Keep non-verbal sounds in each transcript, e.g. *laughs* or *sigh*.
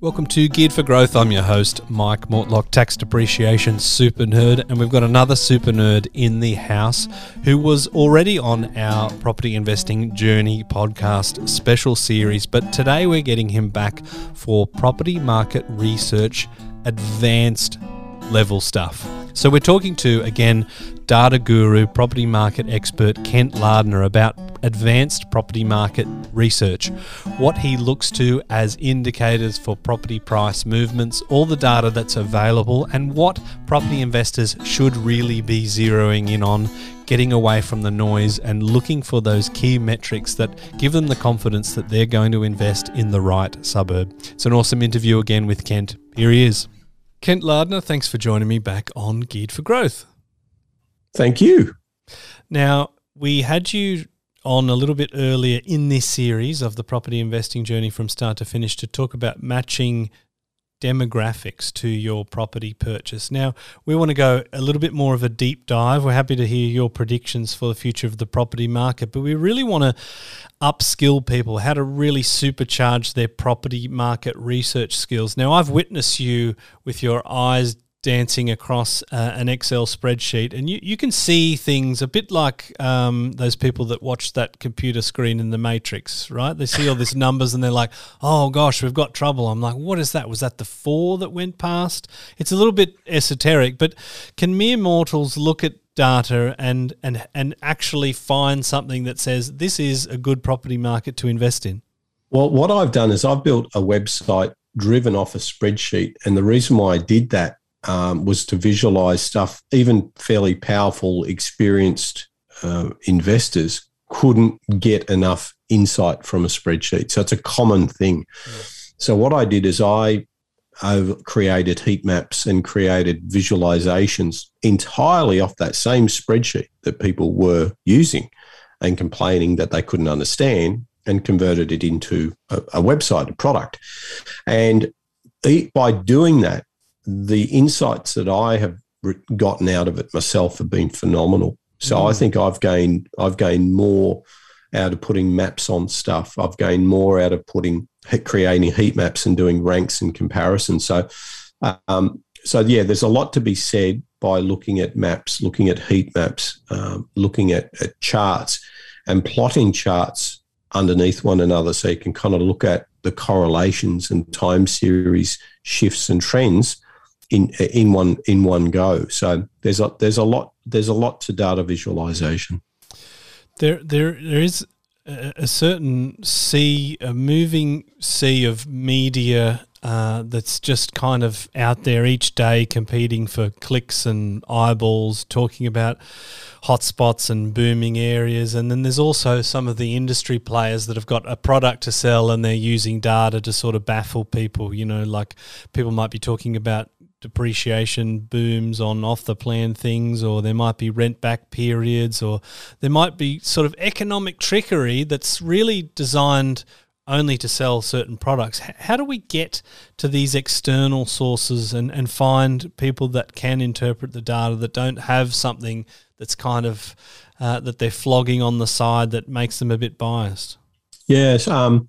Welcome to Geared for Growth. I'm your host, Mike Mortlock, tax depreciation super nerd, and we've got another super nerd in the house who was already on our property investing journey podcast special series, but today we're getting him back for property market research advanced level stuff. So we're talking to again data guru, property market expert Kent Lardner about advanced property market research, what he looks to as indicators for property price movements, all the data that's available, and what property investors should really be zeroing in on, getting away from the noise and looking for those key metrics that give them the confidence that they're going to invest in the right suburb. It's an awesome interview again with Kent. Here he is. Kent Lardner, thanks for joining me back on Geared for Growth. Thank you. Now, we had you on a little bit earlier in this series of the property investing journey from start to finish to talk about matching demographics to your property purchase. Now, we want to go a little bit more of a deep dive. We're happy to hear your predictions for the future of the property market, but we really want to upskill people how to really supercharge their property market research skills. Now, I've witnessed you with your eyes dancing across uh, an Excel spreadsheet, and you, you can see things a bit like um, those people that watch that computer screen in the Matrix, right? They see all these *laughs* numbers and they're like, oh gosh, we've got trouble. I'm like, what is that? Was that the four that went past? It's a little bit esoteric, but can mere mortals look at data and, and, and actually find something that says this is a good property market to invest in? Well, what I've done is I've built a website driven off a spreadsheet. And the reason why I did that um, was to visualize stuff. Even fairly powerful, experienced uh, investors couldn't get enough insight from a spreadsheet. So it's a common thing. Yeah. So what I did is I created heat maps and created visualizations entirely off that same spreadsheet that people were using and complaining that they couldn't understand and converted it into a, a website, a product. And by doing that, the insights that I have gotten out of it myself have been phenomenal. So mm. I think I've gained I've gained more out of putting maps on stuff. I've gained more out of putting creating heat maps and doing ranks and comparisons. So um, so yeah, there's a lot to be said by looking at maps, looking at heat maps, um, looking at, at charts, and plotting charts underneath one another, so you can kind of look at the correlations and time series shifts and trends in in one in one go. So there's a there's a lot there's a lot to data visualization. There there there is a, certain sea, a moving sea of media uh, that's just kind of out there each day competing for clicks and eyeballs, talking about hotspots and booming areas. And then there's also some of the industry players that have got a product to sell and they're using data to sort of baffle people. You know, like people might be talking about depreciation booms on off the plan things, or there might be rent back periods, or there might be sort of economic trickery that's really designed only to sell certain products. How do we get to these external sources and, and find people that can interpret the data that don't have something that's kind of uh, that they're flogging on the side that makes them a bit biased? Yes. Um,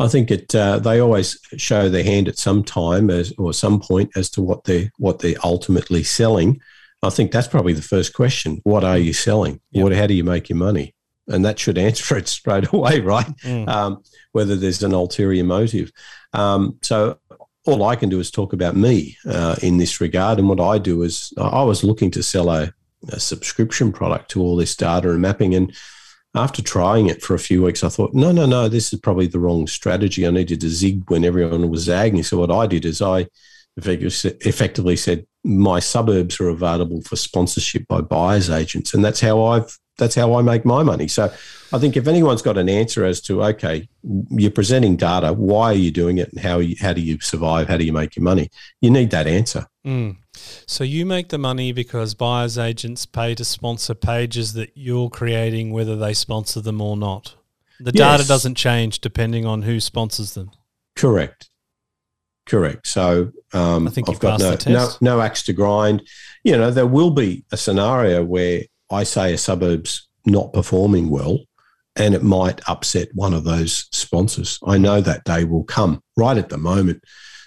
I think it. Uh, they always show their hand at some time as, or some point as to what they what they're ultimately selling. I think that's probably the first question. What are you selling? Yep. What? How do you make your money? And that should *laughs* answer it straight away, right? Mm. Um, whether there's an ulterior motive. Um, so all I can do is talk about me uh, in this regard. And what I do is I was looking to sell a, a subscription product to all this data and mapping and after trying it for a few weeks, I thought, no, no, no, this is probably the wrong strategy. I needed to zig when everyone was zagging. So what I did is I effectively said my suburbs are available for sponsorship by buyers agents, and that's how I've that's how I make my money. So I think if anyone's got an answer as to okay, you're presenting data, why are you doing it, and how you, how do you survive, how do you make your money, you need that answer. Mm. So you make the money because buyers agents pay to sponsor pages that you're creating, whether they sponsor them or not. The yes. data doesn't change depending on who sponsors them. Correct. Correct. So um, I think I've got no, no no axe to grind. You know, there will be a scenario where I say a suburb's not performing well, and it might upset one of those sponsors. I know that day will come. Right at the moment,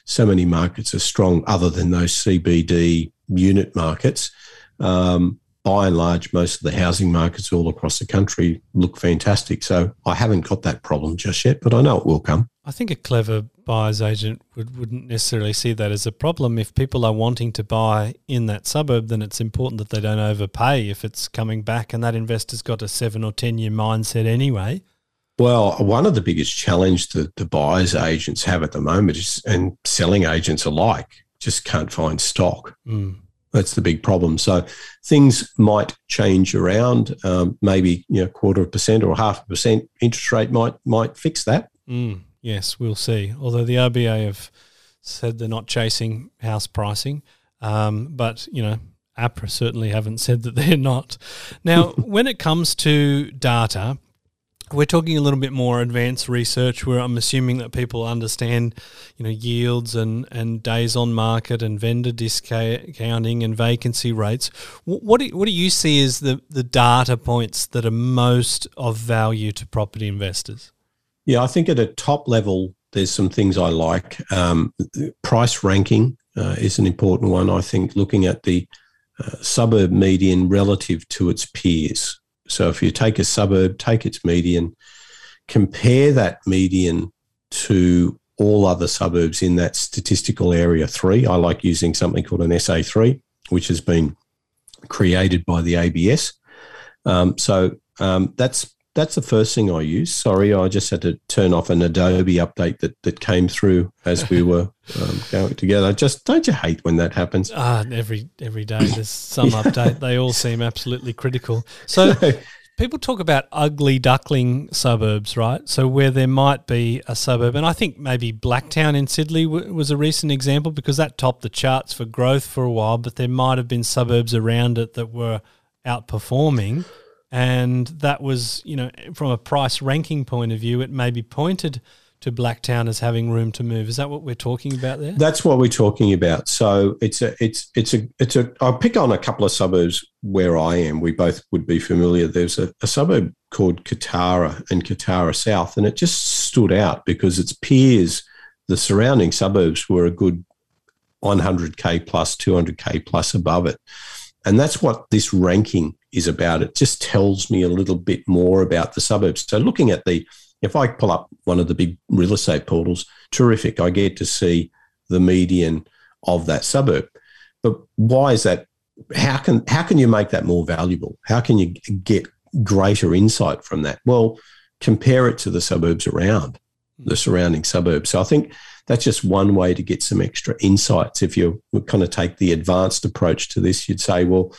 so many markets are strong, other than those CBD unit markets. Um, by and large, most of the housing markets all across the country look fantastic. So I haven't got that problem just yet, but I know it will come. I think a clever buyer's agent would, wouldn't necessarily see that as a problem. If people are wanting to buy in that suburb, then it's important that they don't overpay if it's coming back and that investor's got a seven or 10 year mindset anyway. Well, one of the biggest challenge that the buyers agents have at the moment is, and selling agents alike, just can't find stock. Mm. That's the big problem. So things might change around. Um, maybe you know, quarter of a percent or half a percent interest rate might might fix that. Mm, yes, we'll see. Although the RBA have said they're not chasing house pricing, um, but you know, APRA certainly haven't said that they're not. Now, *laughs* when it comes to data, we're talking a little bit more advanced research where I'm assuming that people understand, you know, yields and, and days on market and vendor discounting and vacancy rates. What do, what do you see as the, the data points that are most of value to property investors? Yeah, I think at a top level, there's some things I like. Um, price ranking uh, is an important one. I think looking at the uh, suburb median relative to its peers. So if you take a suburb, take its median, compare that median to all other suburbs in that statistical area three. I like using something called an SA3, which has been created by the ABS. Um, so um, that's that's the first thing I use. Sorry, I just had to turn off an Adobe update that, that came through as we *laughs* were um, going together. Just don't you hate when that happens? Ah, every every day there's some *laughs* yeah. update. They all seem absolutely critical. So *laughs* people talk about ugly duckling suburbs, right? So where there might be a suburb, and I think maybe Blacktown in Sydney w- was a recent example because that topped the charts for growth for a while, but there might have been suburbs around it that were outperforming and that was you know from a price ranking point of view it may be pointed to Blacktown as having room to move. Is that what we're talking about there? That's what we're talking about. So it's a it's it's a it's a I'll pick on a couple of suburbs where I am. We both would be familiar. There's a, a suburb called Kotara and Kotara South, and it just stood out because its peers, the surrounding suburbs, were a good 100k plus, 200k plus above it. And that's what this ranking is about. It just tells me a little bit more about the suburbs. So looking at the, if I pull up one of the big real estate portals, terrific. I get to see the median of that suburb. But why is that? How can how can you make that more valuable? How can you get greater insight from that? Well, compare it to the suburbs around the surrounding suburbs. So I think that's just one way to get some extra insights. If you kind of take the advanced approach to this, you'd say, well,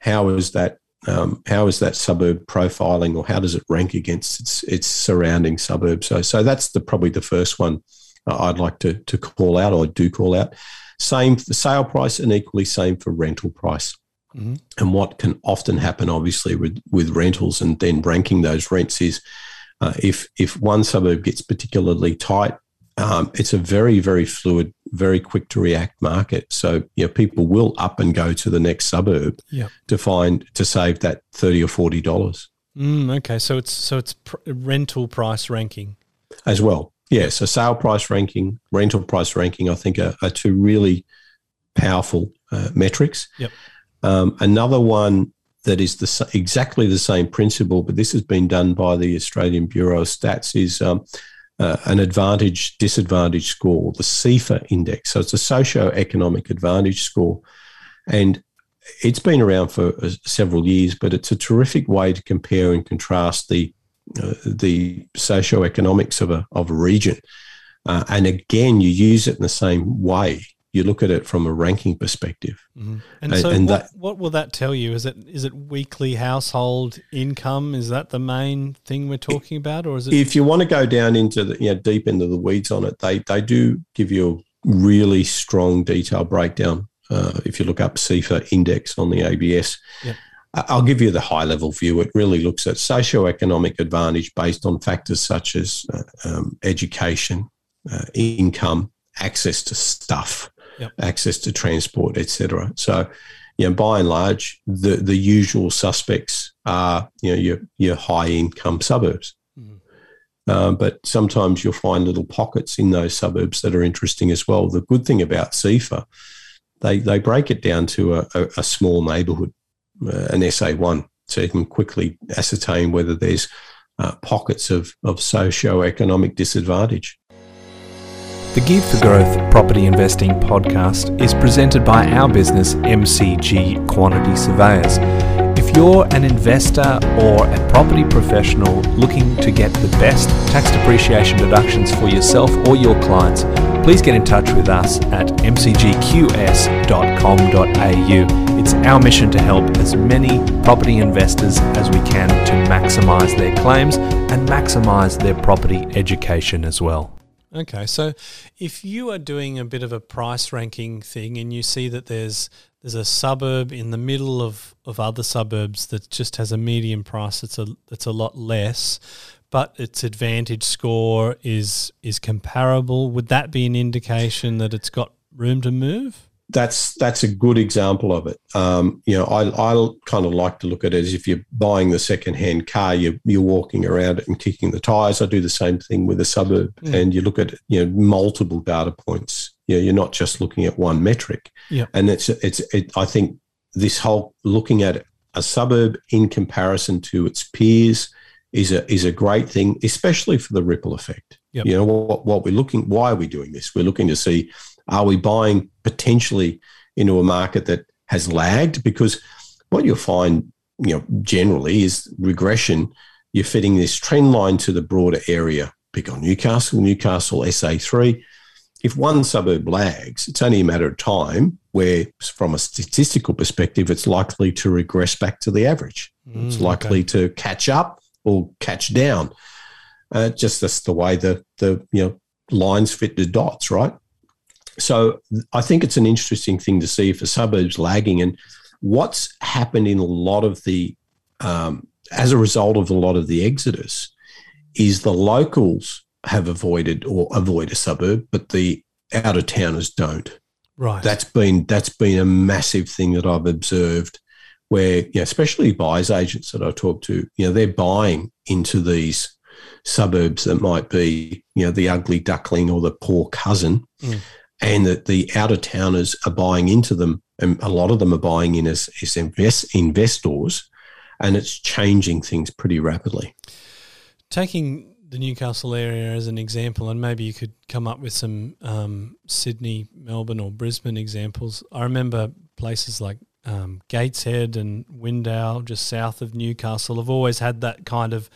how is that? Um, how is that suburb profiling, or how does it rank against its its surrounding suburbs? So, so that's the probably the first one I'd like to to call out, or do call out. Same for sale price, and equally same for rental price. Mm-hmm. And what can often happen, obviously, with with rentals and then ranking those rents is uh, if if one suburb gets particularly tight, um, it's a very, very fluid, very quick to react market. So, you know, people will up and go to the next suburb yeah. to find to save that thirty or forty dollars. Mm, okay, so it's so it's pr- rental price ranking as well. Yeah, so sale price ranking, rental price ranking, I think are, are two really powerful uh, metrics. Yep. Um, another one that is the exactly the same principle, but this has been done by the Australian Bureau of Stats is um, uh, an advantage disadvantage score, the SEIFA index. So it's a socio-economic advantage score. And it's been around for uh, several years, but it's a terrific way to compare and contrast the uh, the socio-economics of a of a region. Uh, and again, you use it in the same way you look at it from a ranking perspective. Mm-hmm. And, and, so, and what, that, what will that tell you? Is it is it weekly household income? Is that the main thing we're talking about, or is it? If you want to go down into the you know deep into the weeds on it, they they do give you a really strong detail breakdown. Uh, if you look up SEIFA index on the ABS. Yep. I'll give you the high level view. It really looks at socio-economic advantage based on factors such as uh, um, education, uh, income, access to stuff, yep. access to transport, etc. So, you know, by and large, the the usual suspects are you know your your high income suburbs. Um, but sometimes you'll find little pockets in those suburbs that are interesting as well. The good thing about SEIFA, they they break it down to a, a, a small neighbourhood, uh, an SA1, so you can quickly ascertain whether there's uh, pockets of, of socio-economic disadvantage. The Geared for Growth Property Investing podcast is presented by our business, MCG Quantity Surveyors. If you're an investor or a property professional looking to get the best tax depreciation deductions for yourself or your clients, please get in touch with us at mcgqs.com.au. It's our mission to help as many property investors as we can to maximise their claims and maximise their property education as well. Okay, so if you are doing a bit of a price ranking thing and you see that there's there's a suburb in the middle of, of other suburbs that just has a median price that's a that's a lot less, but its advantage score is is comparable, would that be an indication that it's got room to move? That's that's a good example of it. Um, you know, I, I kind of like to look at it as if you're buying the second-hand car, you're, you're walking around it and kicking the tires. I do the same thing with a suburb, mm. and you look at you know multiple data points. You know, you're not just looking at one metric. Yeah, and it's it's it, I think this whole looking at a suburb in comparison to its peers is a is a great thing, especially for the ripple effect. Yep. You know what what we're looking. Why are we doing this? We're looking to see are we buying potentially into a market that has lagged? Because what you'll find, you know, generally is regression. You're fitting this trend line to the broader area. Pick on Newcastle, Newcastle SA3. If one suburb lags, it's only a matter of time where, from a statistical perspective, it's likely to regress back to the average. Mm, it's likely okay. to catch up or catch down. Uh, just that's the way the the you know lines fit the dots, right? So I think it's an interesting thing to see if a suburb's lagging and what's happened in a lot of the, um, as a result of a lot of the exodus, is the locals have avoided or avoid a suburb, but the out of towners don't. Right. That's been that's been a massive thing that I've observed, where you know, especially buyers agents that I talk to, you know, they're buying into these suburbs that might be, you know, the ugly duckling or the poor cousin. Mm and that the out of towners are buying into them, and a lot of them are buying in as, as invest, investors, and it's changing things pretty rapidly. Taking the Newcastle area as an example, and maybe you could come up with some um, Sydney, Melbourne, or Brisbane examples. I remember places like um, Gateshead and Windale, just south of Newcastle, have always had that kind of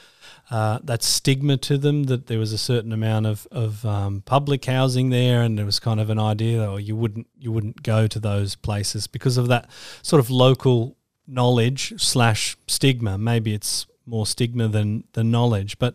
uh, that stigma to them that there was a certain amount of, of um, public housing there, and there was kind of an idea that oh, you wouldn't you wouldn't go to those places because of that sort of local knowledge slash stigma. Maybe it's more stigma than than knowledge, but.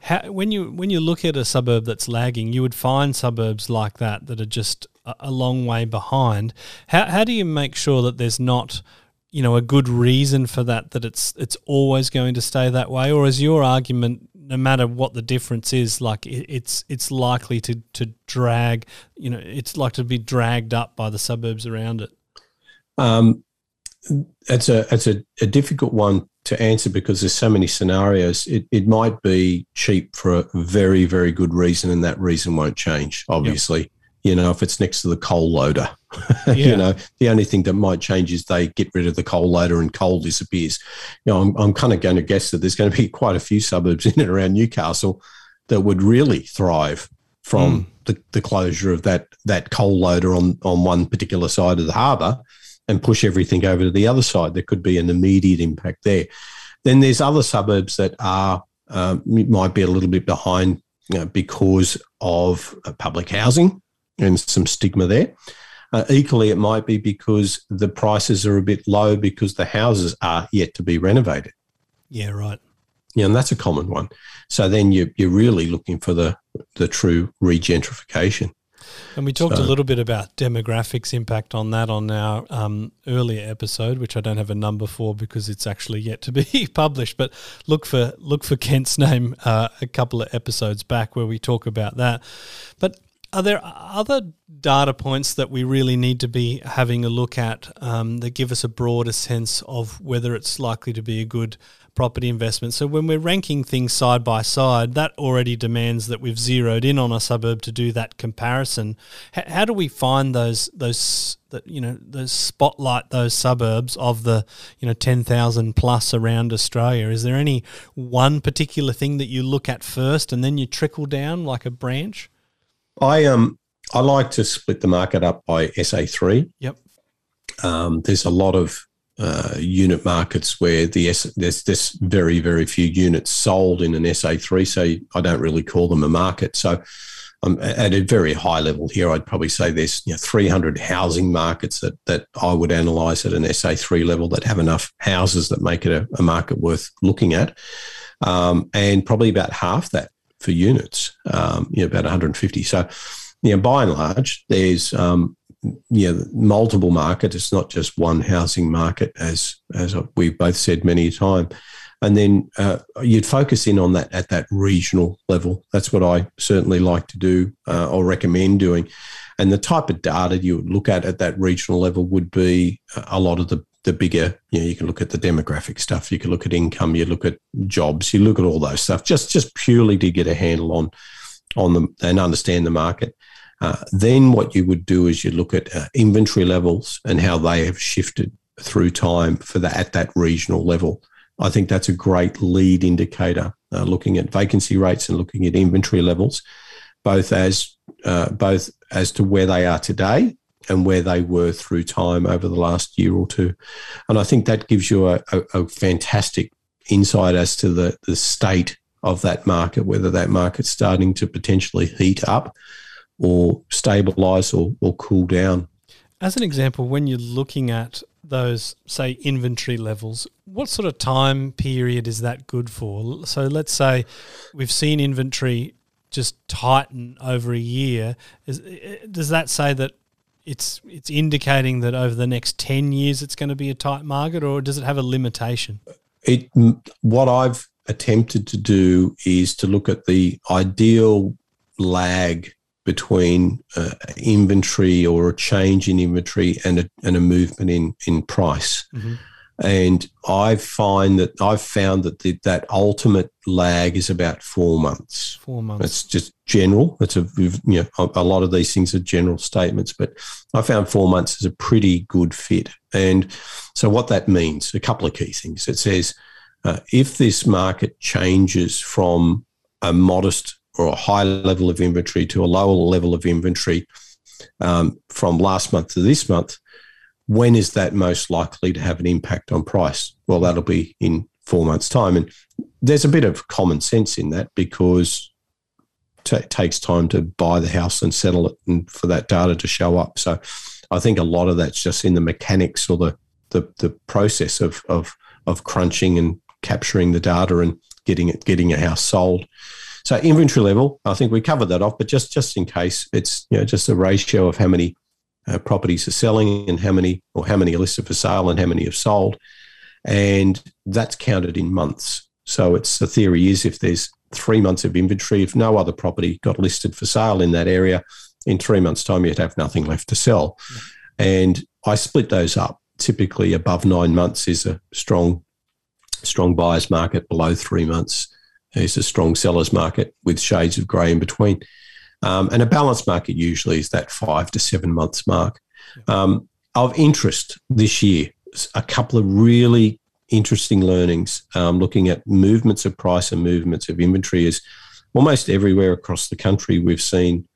How, when you when you look at a suburb that's lagging, you would find suburbs like that that are just a, long way behind. How how do you make sure that there's not you know a good reason for that that it's it's always going to stay that way? Or is your argument no matter what the difference is like it, it's it's likely to to drag you know it's like to be dragged up by the suburbs around it? Um it's a it's a, a difficult one to answer because there's so many scenarios. It, it might be cheap for a very very good reason and that reason won't change obviously. yep you know, if it's next to the coal loader. *laughs* Yeah. you know, the only thing that might change is they get rid of the coal loader and coal disappears. You know, I'm, I'm kind of going to guess that there's going to be *laughs* quite a few suburbs in and around Newcastle that would really thrive from mm. the, the closure of that that coal loader on, on one particular side of the harbour and push everything over to the other side. There could be an immediate impact there. Then there's other suburbs that are um, might be a little bit behind you know, because of uh, public housing and some stigma there. Uh, equally, it might be because the prices are a bit low because the houses are yet to be renovated. Yeah, right. Yeah, and that's a common one. So then you, you're really looking for the, the true regentrification. And we talked so, a little bit about demographics impact on that on our um, earlier episode, which I don't have a number for because it's actually yet to be *laughs* published. But look for look for Kent's name uh, a couple of episodes back where we talk about that. But Are there other data points that we really need to be having a look at um, that give us a broader sense of whether it's likely to be a good property investment. So when we're ranking things side by side, that already demands that we've zeroed in on a suburb to do that comparison. H- how do we find those those that you know those spotlight those suburbs of the you know ten thousand plus around Australia? Is there any one particular thing that you look at first and then you trickle down like a branch? I um I like to split the market up by SA three. Yep. Um, there's a lot of uh, unit markets where the S, there's there's very very few units sold in an SA3, so I don't really call them a market. So um, at a very high level here, I'd probably say there's you know, 300 housing markets that that I would analyse at an SA3 level that have enough houses that make it a, a market worth looking at, um, and probably about half that for units, um, you know, about 150. So, you know, by and large, there's um, you know multiple market. It's not just one housing market, as as we've both said many a time. And then uh, you'd focus in on that at that regional level. That's what I certainly like to do uh, or recommend doing. And the type of data you would look at at that regional level would be a lot of the the bigger, you know, you can look at the demographic stuff, you can look at income, you look at jobs, you look at all those stuff, just just purely to get a handle on on them and understand the market. Uh, then what you would do is you look at uh, inventory levels and how they have shifted through time for that at that regional level. I think that's a great lead indicator. Uh, looking at vacancy rates and looking at inventory levels, both as uh, both as to where they are today and where they were through time over the last year or two, and I think that gives you a, a, a fantastic insight as to the the state of that market, whether that market's starting to potentially heat up or stabilize or, or cool down. As an example, when you're looking at those, say, inventory levels, what sort of time period is that good for? So let's say we've seen inventory just tighten over a year. Is, eh, does that say that it's it's indicating that over the next 10 years it's going to be a tight market or does it have a limitation? It what I've attempted to do is to look at the ideal lag between uh, inventory or a change in inventory and a, and a movement in in price. Mm-hmm. And I find that I've found that the, that ultimate lag is about four months. Four months. It's just general. It's a you know a, lot of these things are general statements, but I found four months is a pretty good fit. And so what that means, a couple of key things. It says uh, if this market changes from a modest or a high level of inventory to a lower level of inventory um, from last month to this month, when is that most likely to have an impact on price? Well, that'll be in four months' time. And there's a bit of common sense in that because it takes time to buy the house and settle it and for that data to show up. So I think a lot of that's just in the mechanics or the, the, the process of, of, of crunching and capturing the data and getting it, getting a house sold. So inventory level, I think we covered that off, but just just in case, it's you know just a ratio of how many uh, properties are selling and how many or how many are listed for sale and how many have sold, and that's counted in months. So it's the theory is if there's three months of inventory, if no other property got listed for sale in that area, in three months' time you'd have nothing left to sell. And I split those up. Typically, above nine months is a strong, strong buyers market. Below three months is a strong seller's market with shades of grey in between. Um, and a balanced market usually is that five to seven months mark. Um, of interest this year, a couple of really interesting learnings um, looking at movements of price and movements of inventory is almost everywhere across the country we've seen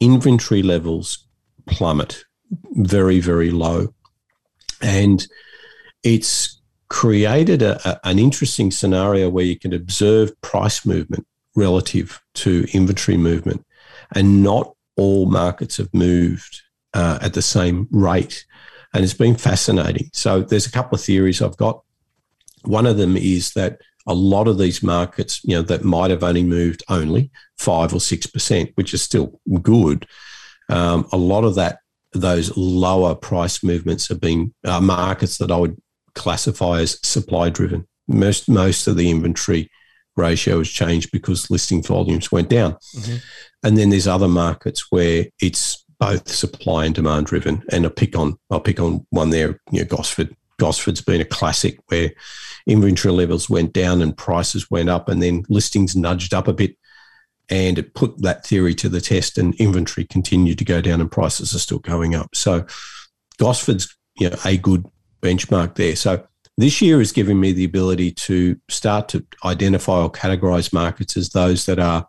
inventory levels plummet very, very low. And it's created a, a, an interesting scenario where you can observe price movement relative to inventory movement, and not all markets have moved uh, at the same rate. And it's been fascinating. So there's a couple of theories I've got. One of them is that a lot of these markets, you know, that might have only moved only five or six percent, which is still good. Um, a lot of that, those lower price movements have been uh, markets that I would classify as supply driven. Most most of the inventory ratio has changed because listing volumes went down. Mm-hmm. And then there's other markets where it's both supply and demand driven. And I pick on I'll pick on one there, you know, Gosford. Gosford's been a classic where inventory levels went down and prices went up, and then listings nudged up a bit. And it put that theory to the test, and inventory continued to go down, and prices are still going up. So, Gosford's you know, a good benchmark there. So, this year has given me the ability to start to identify or categorize markets as those that are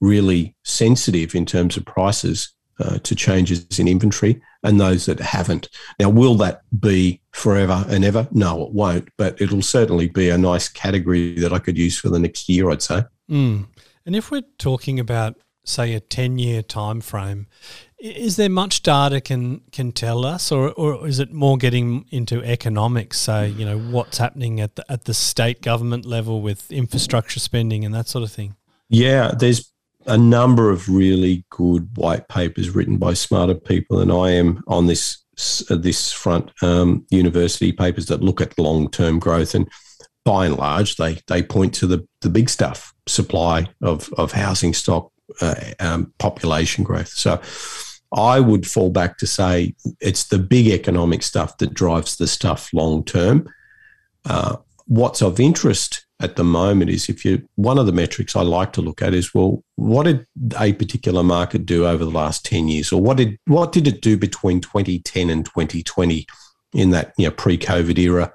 really sensitive in terms of prices uh, to changes in inventory and those that haven't. Now, will that be forever and ever? No, it won't, but it'll certainly be a nice category that I could use for the next year, I'd say. Mm. And if we're talking about, say, a 10 year time frame, is there much data can can tell us, or, or is it more getting into economics? Say, you know, what's happening at the at the state government level with infrastructure spending and that sort of thing. Yeah, there's a number of really good white papers written by smarter people than I am on this this front. Um, university papers that look at long term growth, and by and large, they they point to the the big stuff: supply of of housing stock, uh, um, population growth. So. I would fall back to say it's the big economic stuff that drives the stuff long term. Uh, what's of interest at the moment is if you one of the metrics I like to look at is well, what did a particular market do over the last 10 years? Or what did what did it do between 2010 and 2020 in that you know pre-COVID era?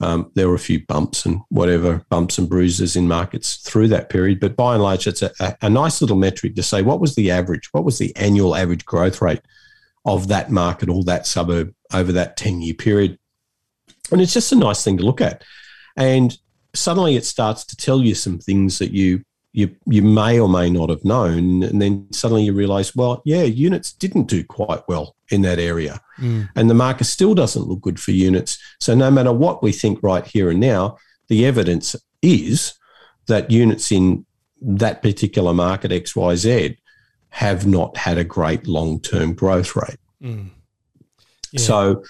Um, there were a few bumps and whatever bumps and bruises in markets through that period, but by and large, it's a, a, a nice little metric to say what was the average, what was the annual average growth rate of that market or that suburb over that 10 year period. And it's just a nice thing to look at. And suddenly it starts to tell you some things that you you you may or may not have known, and then suddenly you realise, well, yeah, units didn't do quite well in that area, mm. and the market still doesn't look good for units. So no matter what we think right here and now, the evidence is that units in that particular market X Y Z have not had a great long term growth rate. Mm. Yeah. So,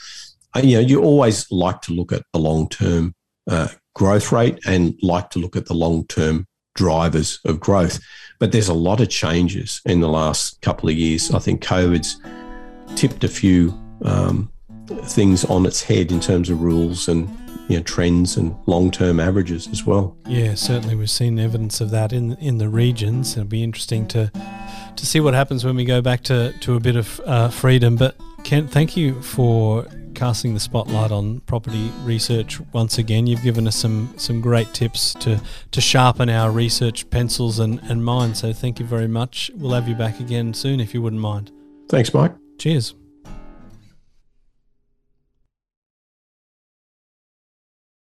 uh, you know, you always like to look at the long term uh, growth rate and like to look at the long term drivers of growth. But there's a lot of changes in the last couple of years. I think COVID's tipped a few um, things on its head in terms of rules and you know, trends and long-term averages as well. Yeah, certainly we've seen evidence of that in in the regions. It'll be interesting to to see what happens when we go back to to a bit of uh, freedom. But Kent, thank you for casting the spotlight on property research once again. You've given us some some great tips to to sharpen our research pencils and, and minds. So thank you very much. We'll have you back again soon if you wouldn't mind. Thanks, Mike. Cheers.